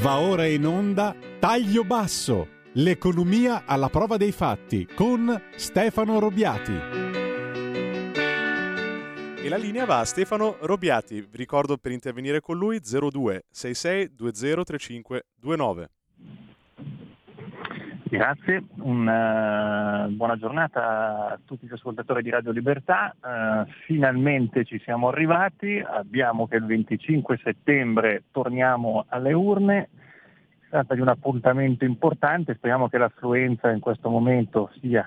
Va ora in onda Taglio Basso, l'economia alla prova dei fatti con Stefano Robiati. E la linea va a Stefano Robiati. Ricordo per intervenire con lui 02 66 20 35 29. Grazie, una eh, buona giornata a tutti gli ascoltatori di Radio Libertà. Uh, finalmente ci siamo arrivati, abbiamo che il 25 settembre torniamo alle urne. Si tratta di un appuntamento importante, speriamo che l'affluenza in questo momento sia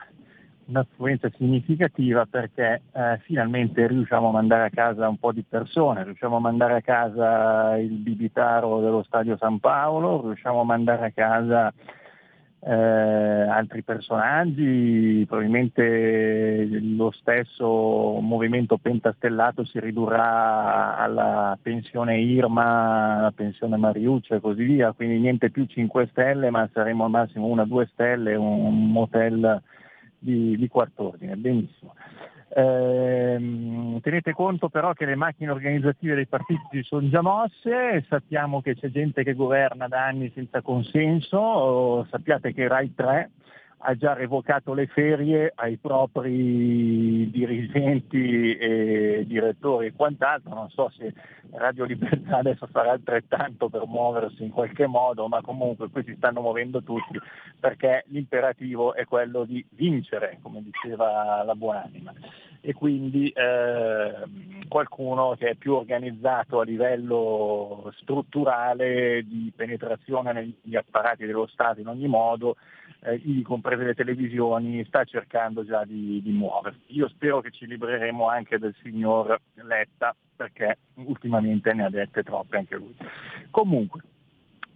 un'affluenza significativa perché eh, finalmente riusciamo a mandare a casa un po' di persone, riusciamo a mandare a casa il bibitaro dello Stadio San Paolo, riusciamo a mandare a casa eh, altri personaggi, probabilmente lo stesso movimento pentastellato si ridurrà alla pensione Irma, alla pensione Mariuccia e così via, quindi niente più 5 stelle, ma saremo al massimo una 2 stelle, un motel di, di quarto ordine, benissimo. Eh, tenete conto però che le macchine organizzative dei partiti sono già mosse, sappiamo che c'è gente che governa da anni senza consenso, sappiate che Rai 3 ha già revocato le ferie ai propri dirigenti e direttori e quant'altro, non so se Radio Libertà adesso farà altrettanto per muoversi in qualche modo, ma comunque qui si stanno muovendo tutti perché l'imperativo è quello di vincere, come diceva la buonanima. E quindi eh, qualcuno che è più organizzato a livello strutturale di penetrazione negli apparati dello Stato in ogni modo, eh, comprese le televisioni, sta cercando già di, di muoversi. Io spero che ci libereremo anche del signor Letta, perché ultimamente ne ha dette troppe anche lui. Comunque,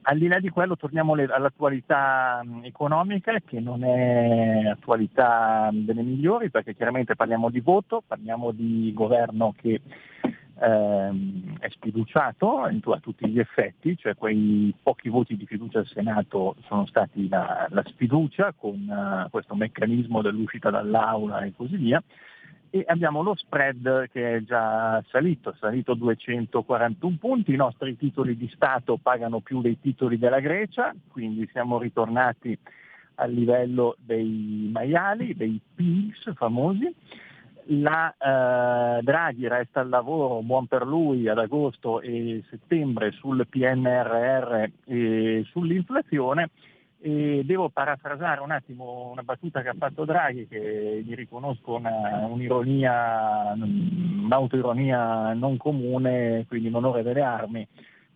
al di là di quello torniamo all'attualità economica che non è attualità delle migliori perché chiaramente parliamo di voto, parliamo di governo che ehm, è sfiduciato a tutti gli effetti, cioè quei pochi voti di fiducia al Senato sono stati la, la sfiducia con uh, questo meccanismo dell'uscita dall'aula e così via. E abbiamo lo spread che è già salito, è salito 241 punti, i nostri titoli di Stato pagano più dei titoli della Grecia, quindi siamo ritornati al livello dei maiali, dei PILS famosi la eh, Draghi resta al lavoro, buon per lui, ad agosto e settembre sul PNRR e sull'inflazione. E devo parafrasare un attimo una battuta che ha fatto Draghi, che gli riconosco una, un'ironia, un'autoironia non comune, quindi in onore delle armi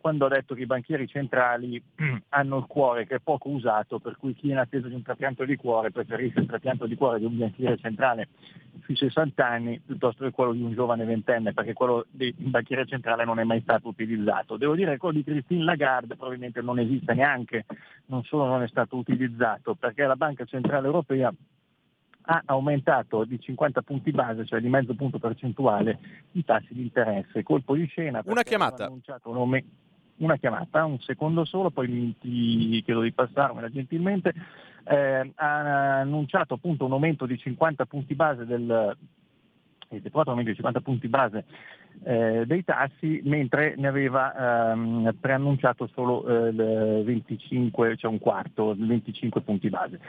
quando ha detto che i banchieri centrali hanno il cuore che è poco usato, per cui chi è in attesa di un trapianto di cuore preferisce il trapianto di cuore di un banchiere centrale sui 60 anni piuttosto che quello di un giovane ventenne, perché quello del banchiere centrale non è mai stato utilizzato. Devo dire che quello di Christine Lagarde probabilmente non esiste neanche, non solo non è stato utilizzato, perché la Banca Centrale Europea ha aumentato di 50 punti base, cioè di mezzo punto percentuale, i tassi di interesse. Colpo di scena. Una chiamata. Un una chiamata, un secondo solo, poi ti chiedo di passarmela gentilmente. Eh, ha annunciato appunto un aumento di 50 punti base del, eh, aumento di 50 punti base eh, dei tassi, mentre ne aveva ehm, preannunciato solo eh, 25, cioè un quarto, 25 punti base.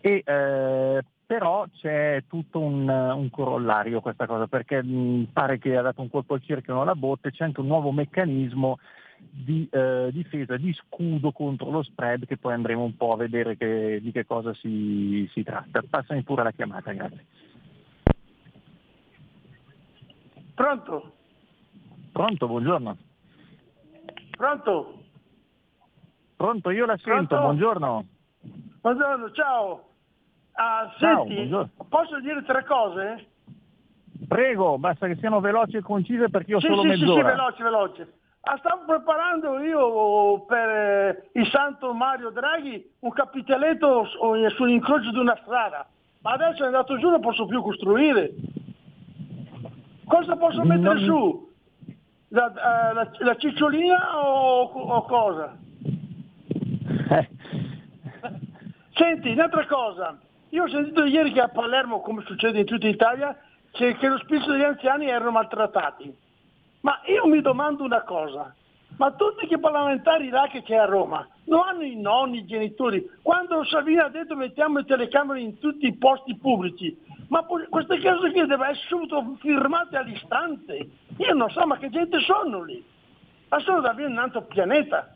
E, eh, però c'è tutto un, un, corollario questa cosa, perché mh, pare che ha dato un colpo al cerchio alla botte, c'è anche un nuovo meccanismo di eh, difesa, di scudo contro lo spread che poi andremo un po' a vedere che, di che cosa si, si tratta. Passami pure la chiamata, grazie. Pronto? Pronto, buongiorno. Pronto? Pronto, io la sento, Pronto? buongiorno. Buongiorno, ciao. Ah, ciao senti, buongiorno. posso dire tre cose? Prego, basta che siano veloci e concise perché io sì, solo sì, mezz'ora. Sì, sì, veloci, veloci. Ah, stavo preparando io per eh, il santo Mario Draghi un capitelletto sull'incrocio di una strada, ma adesso è andato giù non posso più costruire. Cosa posso mettere non... su? La, uh, la, la, cicciolina o, o cosa? Senti, un'altra cosa, io ho sentito ieri che a Palermo, come succede in tutta Italia, che, che lo spizzo degli anziani erano maltrattati. Ma io mi domando una cosa, ma tutti i parlamentari là che c'è a Roma, non hanno i nonni, i genitori. Quando Salvini ha detto mettiamo le telecamere in tutti i posti pubblici, ma queste cose qui devono essere subito firmate all'istante. Io non so, ma che gente sono lì? Ma sono davvero un altro pianeta.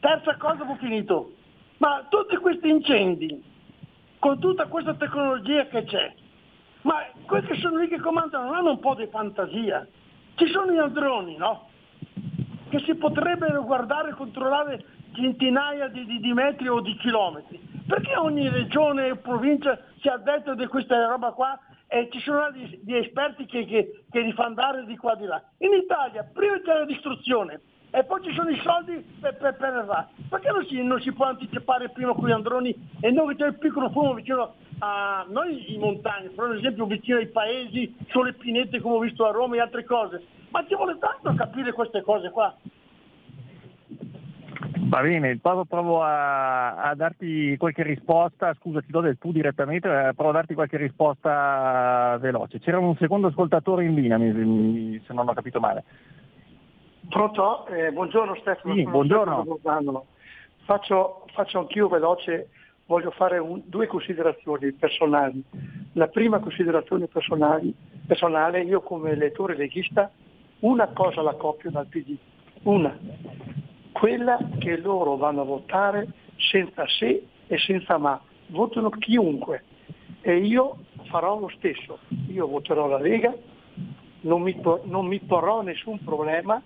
Terza cosa, ho finito. Ma tutti questi incendi, con tutta questa tecnologia che c'è, ma quelli che sono lì che comandano non hanno un po' di fantasia. Ci sono i droni, no? Che si potrebbero guardare e controllare centinaia di, di, di, metri o di chilometri. Perché ogni regione e provincia si addetta di questa roba qua e ci sono di, di esperti che, che, che li fanno andare di qua e di là? In Italia prima c'è la distruzione e poi ci sono i soldi per, per, per Perché non si, non si, può anticipare prima con gli androni e noi c'è il piccolo fumo vicino a noi in montagna, per esempio vicino ai paesi, sulle pinete come ho visto a Roma e altre cose. Ma ci vuole tanto a capire queste cose qua. Va bene, provo, provo a, a, darti qualche risposta, scusa ti do del tu direttamente, eh, provo a darti qualche risposta veloce. C'era un secondo ascoltatore in linea, se non ho capito male. Pronto? Eh, buongiorno Stefano. Sì, buongiorno. Faccio, faccio, anch'io veloce, voglio fare un, due considerazioni personali. La prima considerazione personale, io come elettore leghista, una cosa la copio dal PD, una, quella che loro vanno a votare senza se e senza ma, votano chiunque. E io farò lo stesso, io voterò la Lega, non mi, non mi porrò nessun problema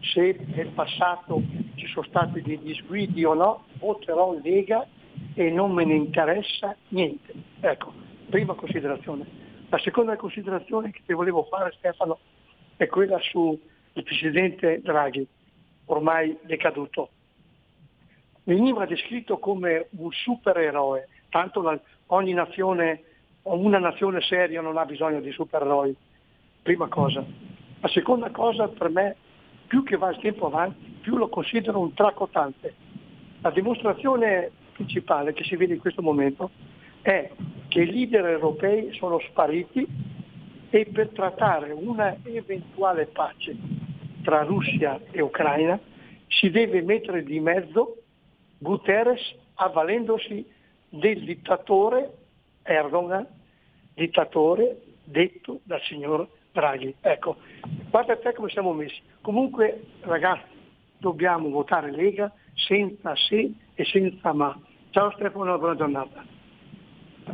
se nel passato ci sono stati dei disguidi o no, voterò Lega e non me ne interessa niente. Ecco, prima considerazione. La seconda considerazione che ti volevo fare Stefano è quella sul Presidente Draghi ormai decaduto. Veniva descritto come un supereroe, tanto la, ogni nazione una nazione seria non ha bisogno di supereroi, prima cosa. La seconda cosa per me, più che va il tempo avanti, più lo considero un tracotante. La dimostrazione principale che si vede in questo momento è che i leader europei sono spariti e per trattare una eventuale pace tra Russia e Ucraina, si deve mettere di mezzo Guterres avvalendosi del dittatore Erdogan, dittatore detto dal signor Draghi. Ecco, guarda te come siamo messi. Comunque ragazzi, dobbiamo votare Lega senza se e senza ma. Ciao Stefano, buona giornata.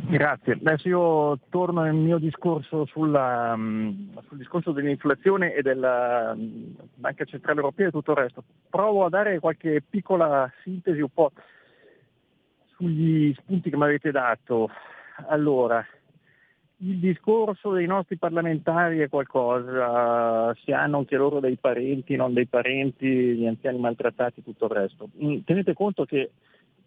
Grazie. Adesso io torno nel mio discorso sulla, um, sul discorso dell'inflazione e della um, Banca Centrale Europea e tutto il resto. Provo a dare qualche piccola sintesi un po' sugli spunti che mi avete dato. Allora, il discorso dei nostri parlamentari è qualcosa, si hanno anche loro dei parenti, non dei parenti, gli anziani maltrattati tutto il resto. Mm, tenete conto che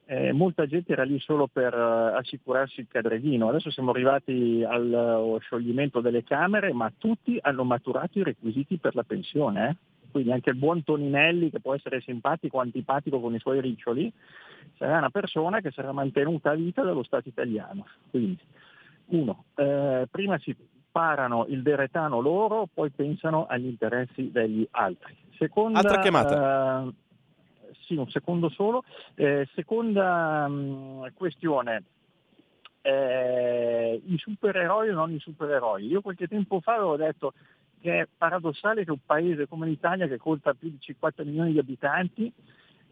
eh, molta gente era lì solo per uh, assicurarsi il cadreghino. Adesso siamo arrivati al uh, scioglimento delle Camere, ma tutti hanno maturato i requisiti per la pensione. Eh? Quindi anche il buon Toninelli, che può essere simpatico o antipatico con i suoi riccioli, sarà una persona che sarà mantenuta a vita dallo Stato italiano. Quindi, uno, eh, prima si parano il deretano loro, poi pensano agli interessi degli altri. Seconda, Altra chiamata. Eh, sì, un secondo solo. Eh, seconda mh, mm, questione, eh, i supereroi o non i supereroi. Io qualche tempo fa avevo detto che è paradossale che un paese come l'Italia, che conta più di 50 milioni di abitanti,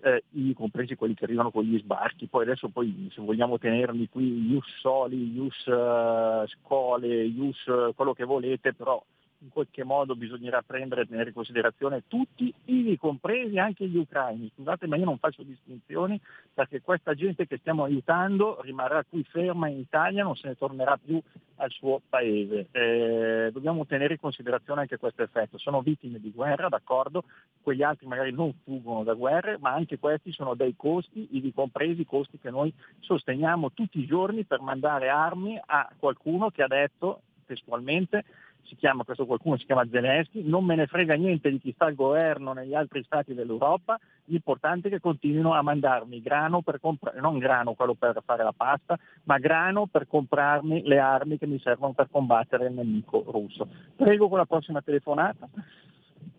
eh, compresi quelli che arrivano con gli sbarchi, poi adesso poi se vogliamo tenerli qui, Ius Soli, Ius uh, Scole, Ius uh, quello che volete, però in qualche modo bisognerà prendere e tenere in considerazione tutti, ivi compresi anche gli ucraini. Scusate, ma io non faccio distinzioni perché questa gente che stiamo aiutando rimarrà qui ferma in Italia, non se ne tornerà più al suo paese. Eh, dobbiamo tenere in considerazione anche questo effetto. Sono vittime di guerra, d'accordo, quegli altri magari non fuggono da guerre, ma anche questi sono dei costi, ivi compresi i costi che noi sosteniamo tutti i giorni per mandare armi a qualcuno che ha detto testualmente si chiama, questo qualcuno si chiama Zelensky, non me ne frega niente di chi sta al governo negli altri stati dell'Europa, l'importante è che continuino a mandarmi grano per comprare, non grano quello per fare la pasta, ma grano per comprarmi le armi che mi servono per combattere il nemico russo. Prego con la prossima telefonata.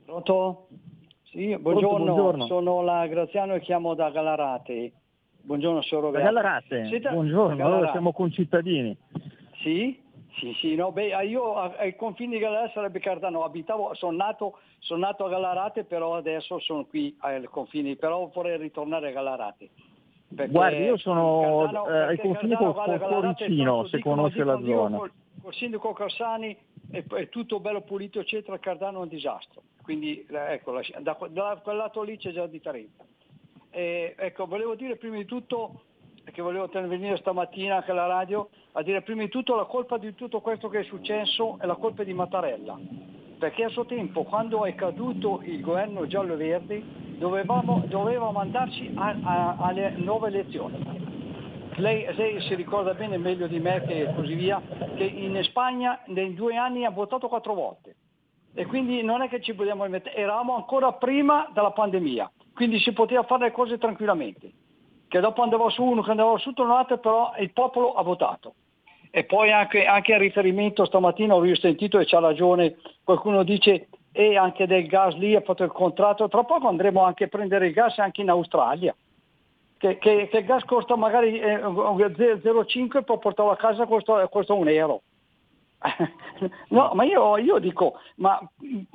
Pronto? Sì, buongiorno, buongiorno, sono la Graziano e chiamo da Galarate. Buongiorno, signor Roberto. Galarate, Siete... buongiorno, Galarate. Allora siamo concittadini. Sì? Sì, sì, no, beh, io ai confini di Galarate sarebbe Cardano, abitavo, sono nato, sono nato a Galarate, però adesso sono qui ai confini, però vorrei ritornare a Galarate. Guardi, io sono Cardano, eh, ai confini con Coricino, se conosce la zona. Col, col sindaco Carsani è, è, tutto bello pulito, eccetera, Cardano è un disastro. Quindi eh, ecco, da, da quel lato lì c'è già differenza. E, ecco, volevo dire prima di tutto che volevo intervenire stamattina anche alla radio, a dire prima di tutto la colpa di tutto questo che è successo è la colpa di Mattarella, perché a suo tempo quando è caduto il governo giallo-verdi doveva mandarci a, a, alle nuove elezioni. Lei, lei, si ricorda bene meglio di me che così via, che in Spagna nei due anni ha votato quattro volte. E quindi non è che ci vogliamo mettere, eravamo ancora prima della pandemia, quindi si poteva fare le cose tranquillamente. Che dopo andava su uno, che andava su l'altro, però il popolo ha votato. E poi anche, anche a riferimento stamattina ho sentito e c'ha ragione, qualcuno dice e anche del gas lì ha fatto il contratto, tra poco andremo anche a prendere il gas anche in Australia che, che, che il gas costa magari eh, 0,5 e portarlo a casa costa, costa un euro. no, ma io, io dico, ma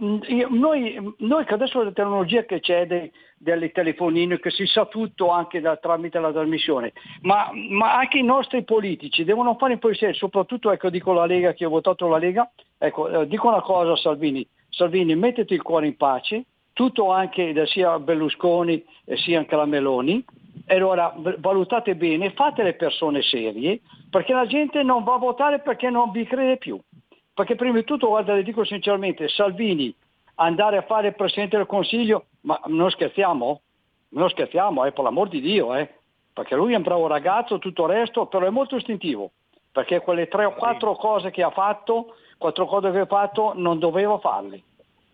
mm, io, noi, noi, che adesso la tecnologia che c'è dei, delle telefonine, che si sa tutto anche da, tramite la trasmissione, ma, ma, anche i nostri politici devono fare un po' di serio, soprattutto ecco dico la Lega, che ho votato la Lega, ecco, eh, dico una cosa a Salvini, Salvini mettiti il cuore in pace, tutto anche da sia Berlusconi e sia anche la Meloni, e allora valutate bene, fate le persone serie, perché la gente non va a votare perché non vi crede più. Perché prima di tutto, guarda, le dico sinceramente, Salvini andare a fare il Presidente del Consiglio, ma non scherziamo? Non scherziamo, eh, per l'amor di Dio, eh, perché lui è un bravo ragazzo, tutto il resto, però è molto istintivo, perché quelle tre o quattro cose che ha fatto, quattro cose che ha fatto, non doveva farle.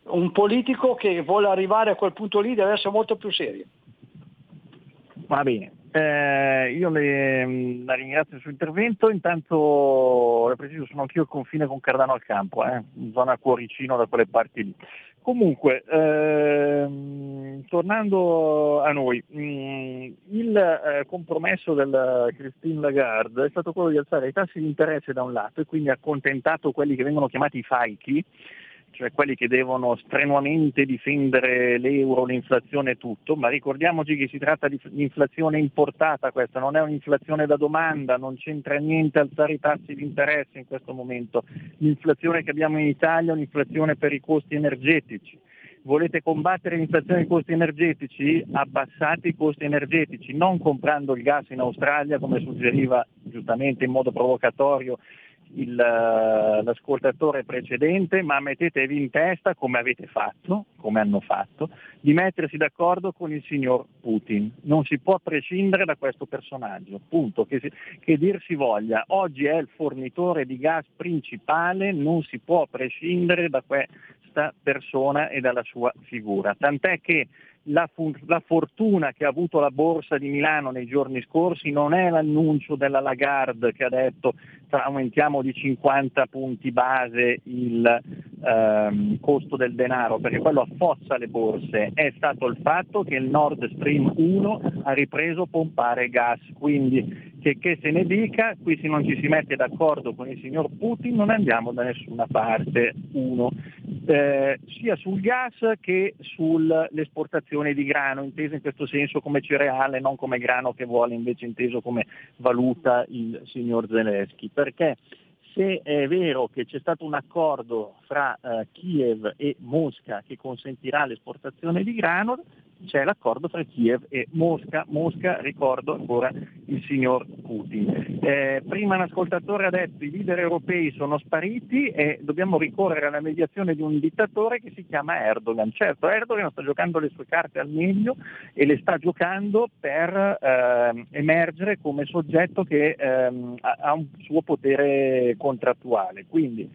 Un politico che vuole arrivare a quel punto lì deve essere molto più serio. Va bene, eh, io le, mm, la ringrazio suo intervento, intanto preciso sono anch'io al confine con Cardano al campo, eh, zona cuoricino da quelle parti lì. Comunque, ehm, tornando a noi, mh, mm, il eh, compromesso del Christine Lagarde è stato quello di alzare i tassi di interesse da un lato e quindi accontentato quelli che vengono chiamati faichi, cioè quelli che devono strenuamente difendere l'euro, l'inflazione e tutto, ma ricordiamoci che si tratta di inflazione importata questa, non è un'inflazione da domanda, non c'entra niente alzare i tassi di interesse in questo momento. L'inflazione che abbiamo in Italia è un'inflazione per i costi energetici. Volete combattere l'inflazione dei costi energetici? Abbassate i costi energetici, non comprando il gas in Australia come suggeriva giustamente in modo provocatorio il, l'ascoltatore precedente, ma mettetevi in testa, come avete fatto, come hanno fatto, di mettersi d'accordo con il signor Putin. Non si può prescindere da questo personaggio, punto, che, si, che dir si voglia. Oggi è il fornitore di gas principale, non si può prescindere da questa persona e dalla sua figura. Tant'è che la, la, fortuna che ha avuto la borsa di Milano nei giorni scorsi non è l'annuncio della Lagarde che ha detto aumentiamo di 50 punti base il ehm, costo del denaro, perché quello affossa le borse, è stato il fatto che il Nord Stream 1 ha ripreso a pompare gas, quindi che, che se ne dica, qui se non ci si mette d'accordo con il signor Putin non andiamo da nessuna parte, uno, eh, sia sul gas che sull'esportazione di grano, inteso in questo senso come cereale, non come grano che vuole invece inteso come valuta il signor Zelensky. Perché se è vero che c'è stato un accordo fra eh, Kiev e Mosca che consentirà l'esportazione di grano, c'è l'accordo tra Kiev e Mosca. Mosca, ricordo ancora, il signor Putin. Eh, prima un ascoltatore ha detto i leader europei sono spariti e dobbiamo ricorrere alla mediazione di un dittatore che si chiama Erdogan. Certo, Erdogan sta giocando le sue carte al meglio e le sta giocando per eh, emergere come soggetto che ehm, ha un suo potere contrattuale. Quindi,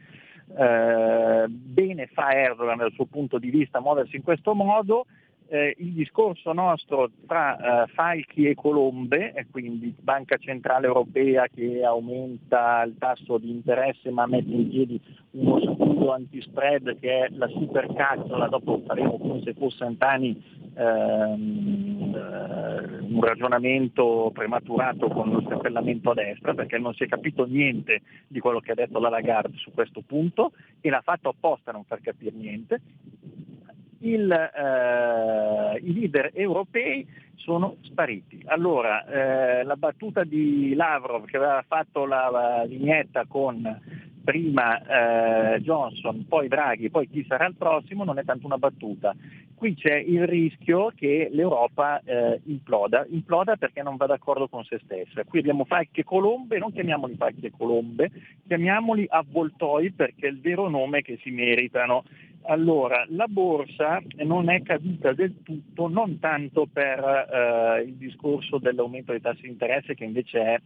eh, bene fa Erdogan dal suo punto di vista muoversi in questo modo, eh, il discorso nostro tra eh, falchi e colombe, e quindi Banca Centrale Europea che aumenta il tasso di interesse ma mette in piedi uno scudo antispread che è la super cazzola, dopo faremo come se fosse Antani ehm, eh, un ragionamento prematurato con lo stappellamento a destra perché non si è capito niente di quello che ha detto la Lagarde su questo punto e l'ha fatto apposta non far capire niente il, eh, i leader europei sono spariti. Allora, eh, la battuta di Lavrov che aveva fatto la, la vignetta con prima eh, Johnson, poi Draghi, poi chi sarà il prossimo, non è tanto una battuta. Qui c'è il rischio che l'Europa eh, imploda, imploda perché non va d'accordo con se stessa. Qui abbiamo falche colombe, non chiamiamoli falche colombe, chiamiamoli avvoltoi perché è il vero nome che si meritano. Allora, la borsa non è caduta del tutto, non tanto per eh, il discorso dell'aumento dei tassi di interesse che invece è,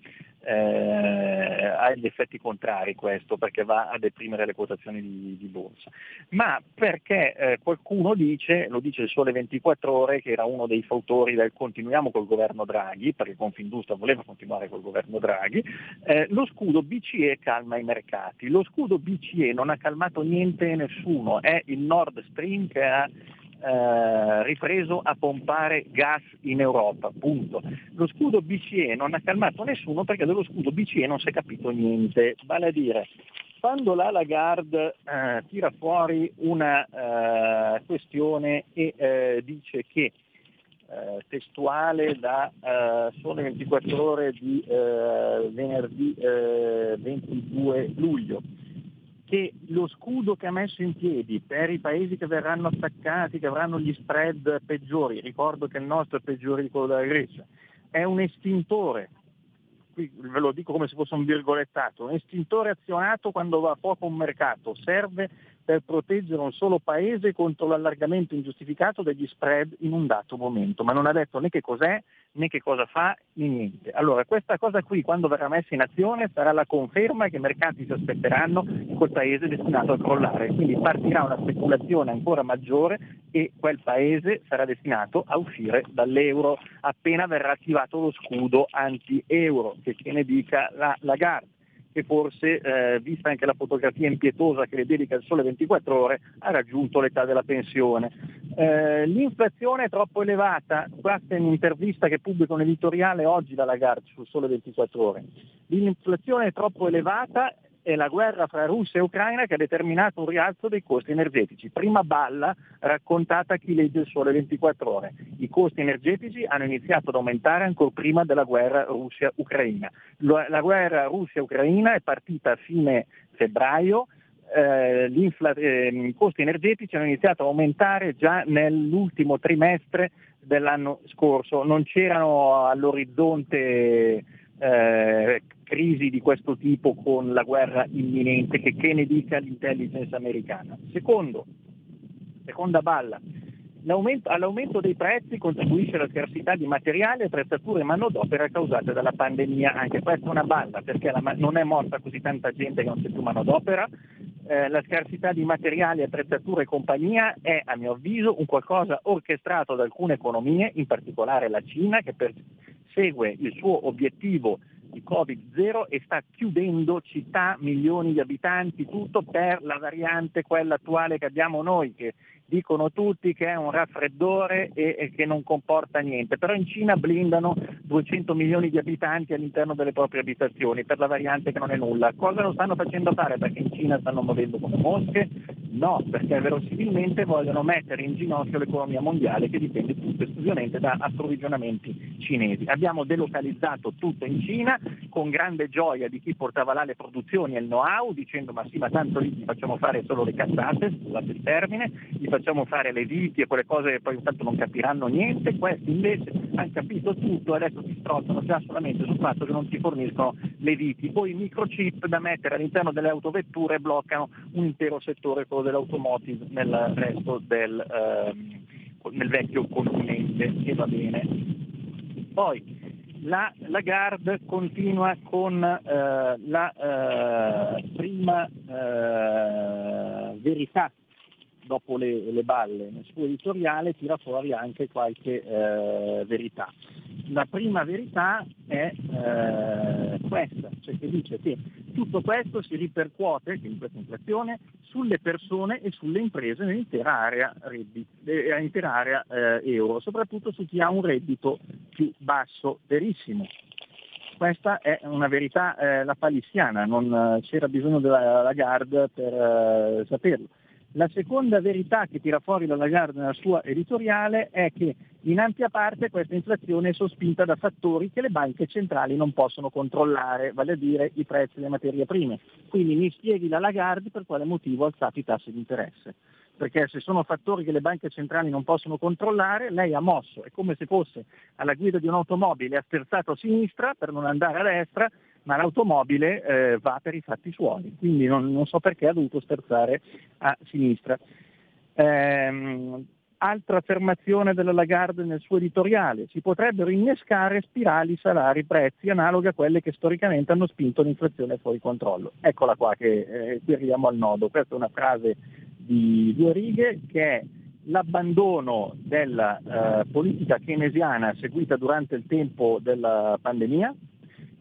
eh, ha gli effetti contrari questo, perché va a deprimere le quotazioni di, di borsa, ma perché eh, qualcuno dice, lo dice il Sole 24 ore, che era uno dei fautori del continuiamo col governo Draghi, perché Confindustria voleva continuare col governo Draghi, eh, lo scudo BCE calma i mercati. Lo scudo BCE non ha calmato niente e nessuno, è il Nord Stream che ha eh, ripreso a pompare gas in Europa, punto. Lo scudo BCE non ha calmato nessuno perché dello scudo BCE non si è capito niente, vale a dire quando la Lagarde eh, tira fuori una eh, questione e eh, dice che eh, testuale da eh, sole 24 ore di venerdì 22 luglio, che lo scudo che ha messo in piedi per i paesi che verranno attaccati, che avranno gli spread peggiori, ricordo che il nostro è peggiore di quello della Grecia, è un estintore, qui ve lo dico come se fosse un virgolettato, un estintore azionato quando va a poco un mercato, serve per proteggere un solo paese contro l'allargamento ingiustificato degli spread in un dato momento, ma non ha detto né che cos'è né che cosa fa né niente. Allora questa cosa qui quando verrà messa in azione sarà la conferma che i mercati si aspetteranno quel paese destinato a crollare, quindi partirà una speculazione ancora maggiore e quel paese sarà destinato a uscire dall'euro appena verrà attivato lo scudo anti-euro, che, che ne dica la Lagarde che forse, eh, vista anche la fotografia impietosa che le dedica il sole 24 ore, ha raggiunto l'età della pensione. Eh, l'inflazione è troppo elevata, questa è un'intervista che pubblica un editoriale oggi dalla Lagarde sul sole 24 ore. L'inflazione è troppo elevata è la guerra fra Russia e Ucraina che ha determinato un rialzo dei costi energetici. Prima balla raccontata a chi legge il sole 24 ore. I costi energetici hanno iniziato ad aumentare ancora prima della guerra Russia-Ucraina. La guerra Russia-Ucraina è partita a fine febbraio, eh, eh, i costi energetici hanno iniziato a aumentare già nell'ultimo trimestre dell'anno scorso, non c'erano all'orizzonte eh, crisi di questo tipo con la guerra imminente che, che ne dica l'intelligence americana. Secondo, seconda balla, all'aumento dei prezzi contribuisce la scarsità di materiali, attrezzature e manodopera causate dalla pandemia. Anche questa è una balla perché la, non è morta così tanta gente che non c'è più manodopera. Eh, la scarsità di materiali, attrezzature e compagnia è a mio avviso un qualcosa orchestrato da alcune economie, in particolare la Cina, che persegue il suo obiettivo di Covid-0 e sta chiudendo città, milioni di abitanti, tutto per la variante, quella attuale che abbiamo noi, che dicono tutti che è un raffreddore e, e, che non comporta niente, però in Cina blindano 200 milioni di abitanti all'interno delle proprie abitazioni per la variante che non è nulla. Cosa lo stanno facendo fare? Perché in Cina stanno muovendo come mosche? No, perché verosimilmente vogliono mettere in ginocchio l'economia mondiale che dipende tutto esclusivamente da approvvigionamenti cinesi. Abbiamo delocalizzato tutto in Cina con grande gioia di chi portava là le produzioni e il know-how dicendo ma sì ma tanto lì gli facciamo fare solo le cazzate, scusate il termine, gli facciamo fare le viti e quelle cose che poi intanto non capiranno niente, questi invece hanno capito tutto e adesso si strozzano già solamente sul fatto che non si forniscono le viti o i microchip da mettere all'interno delle autovetture bloccano un intero settore, dell'automotive, nel resto del, ehm, nel vecchio continente e va bene. Poi la Lagarde continua con eh, la eh, prima eh, verità dopo le, le, balle nel suo editoriale tira fuori anche qualche eh, verità. La prima verità è eh, questa, cioè che dice che tutto questo si ripercuote, quindi questa inflazione, sulle persone e sulle imprese nell'intera area, reddito, nell'intera area eh, euro, soprattutto su chi ha un reddito più basso, verissimo. Questa è una verità eh, la palissiana, non eh, c'era bisogno della Lagarde per eh, saperlo. La seconda verità che tira fuori la Lagarde nella sua editoriale è che in ampia parte questa inflazione è sospinta da fattori che le banche centrali non possono controllare, vale a dire i prezzi delle materie prime. Quindi mi spieghi la Lagarde per quale motivo ha alzato i tassi di interesse perché se sono fattori che le banche centrali non possono controllare, lei ha mosso, è come se fosse alla guida di un'automobile, ha sterzato a sinistra per non andare a destra, ma l'automobile eh, va per i fatti suoi, quindi non, non, so perché ha dovuto sterzare a sinistra. Ehm, altra affermazione della Lagarde nel suo editoriale, si potrebbero innescare spirali salari-prezzi analoghe a quelle che storicamente hanno spinto l'inflazione fuori controllo. Eccola qua che eh, qui arriviamo al nodo, questa è una frase di due righe che è l'abbandono della eh, politica keynesiana seguita durante il tempo della pandemia,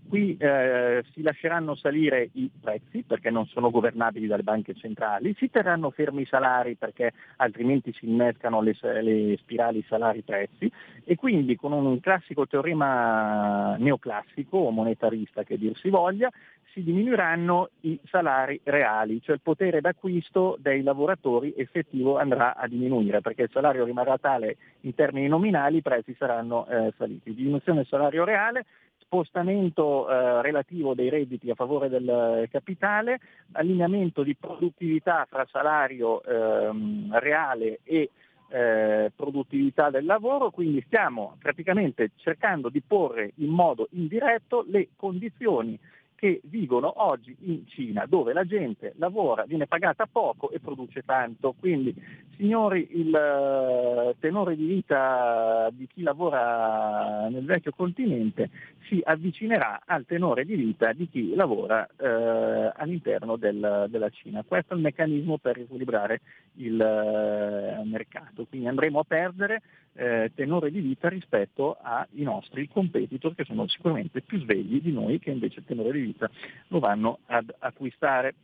qui eh, si lasceranno salire i prezzi perché non sono governabili dalle banche centrali, si terranno fermi i salari perché altrimenti si innescano le, le spirali salari-prezzi e quindi con un classico teorema neoclassico o monetarista che dir si voglia, si diminuiranno i salari reali, cioè il potere d'acquisto dei lavoratori effettivo andrà a diminuire perché il salario rimarrà tale in termini nominali, i prezzi saranno eh, saliti. Diminuzione del salario reale, spostamento eh, relativo dei redditi a favore del capitale, allineamento di produttività fra salario ehm, reale e eh, produttività del lavoro, quindi stiamo praticamente cercando di porre in modo indiretto le condizioni che vivono oggi in Cina, dove la gente lavora, viene pagata poco e produce tanto. Quindi, signori, il eh, tenore di vita di chi lavora nel vecchio continente si avvicinerà al tenore di vita di chi lavora eh, all'interno del, della Cina. Questo è il meccanismo per riequilibrare il eh, mercato. Quindi andremo a perdere eh, tenore di vita rispetto ai nostri competitor che sono sicuramente più svegli di noi che invece il tenore di vita lo vanno ad acquistare.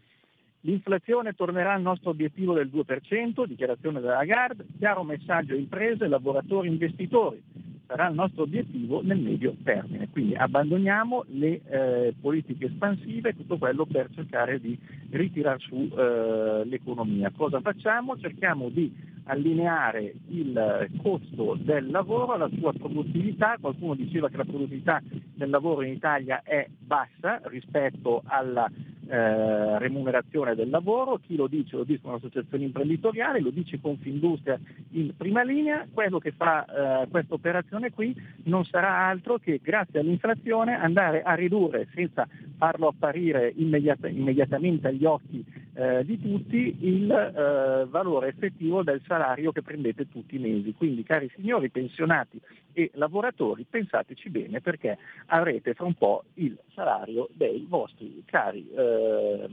L'inflazione tornerà al nostro obiettivo del 2%, dichiarazione della Lagarde, chiaro messaggio imprese, lavoratori, investitori sarà il nostro obiettivo nel medio termine. Quindi abbandoniamo le eh, politiche espansive, tutto quello per cercare di ritirare su eh, l'economia. Cosa facciamo? Cerchiamo di allineare il costo del lavoro alla sua produttività. Qualcuno diceva che la produttività del lavoro in Italia è bassa rispetto alla eh, remunerazione del lavoro, chi lo dice lo dicono associazioni imprenditoriali, lo dice Confindustria in prima linea, quello che fa eh, questa operazione qui non sarà altro che grazie all'inflazione andare a ridurre senza farlo apparire immediat- immediatamente agli occhi eh, di tutti il eh, valore effettivo del salario che prendete tutti i mesi. Quindi cari signori pensionati e lavoratori pensateci bene perché avrete fra un po' il salario dei vostri cari eh,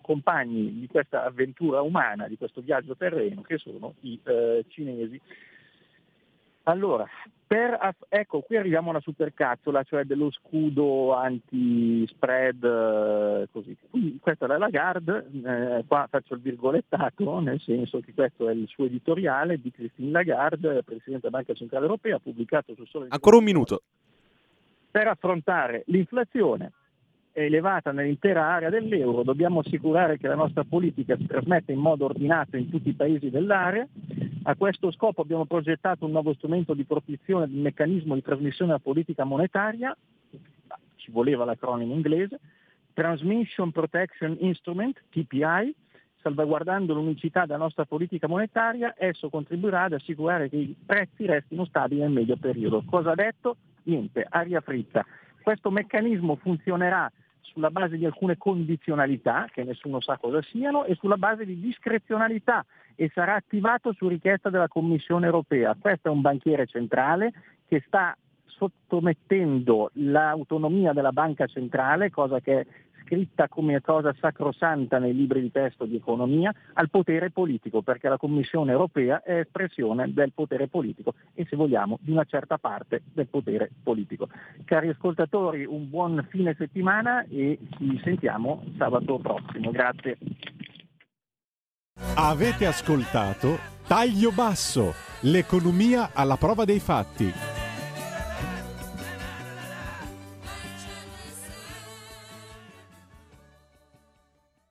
compagni di questa avventura umana, di questo viaggio terreno che sono i eh, cinesi. Allora, per, ecco, qui arriviamo alla supercazzola, cioè dello scudo anti-spread, eh, così. Qui, questa è la Lagarde, eh, qua faccio il virgolettato, nel senso che questo è il suo editoriale di Christine Lagarde, Presidente della Banca Centrale Europea, pubblicato su Sole... Ancora un minuto. Per affrontare l'inflazione, elevata nell'intera area dell'euro, dobbiamo assicurare che la nostra politica si trasmetta in modo ordinato in tutti i paesi dell'area. A questo scopo abbiamo progettato un nuovo strumento di protezione del meccanismo di trasmissione della politica monetaria, ci voleva l'acronimo inglese, Transmission Protection Instrument, TPI, salvaguardando l'unicità della nostra politica monetaria, esso contribuirà ad assicurare che i prezzi restino stabili nel medio periodo. Cosa ha detto? Niente, aria fritta. Questo meccanismo funzionerà sulla base di alcune condizionalità, che nessuno sa cosa siano, e sulla base di discrezionalità e sarà attivato su richiesta della Commissione europea. Questo è un banchiere centrale che sta sottomettendo l'autonomia della banca centrale, cosa che è scritta come cosa sacrosanta nei libri di testo di economia, al potere politico, perché la Commissione europea è espressione del potere politico e se vogliamo di una certa parte del potere politico. Cari ascoltatori, un buon fine settimana e ci sentiamo sabato prossimo. Grazie. Avete ascoltato Taglio Basso, l'economia alla prova dei fatti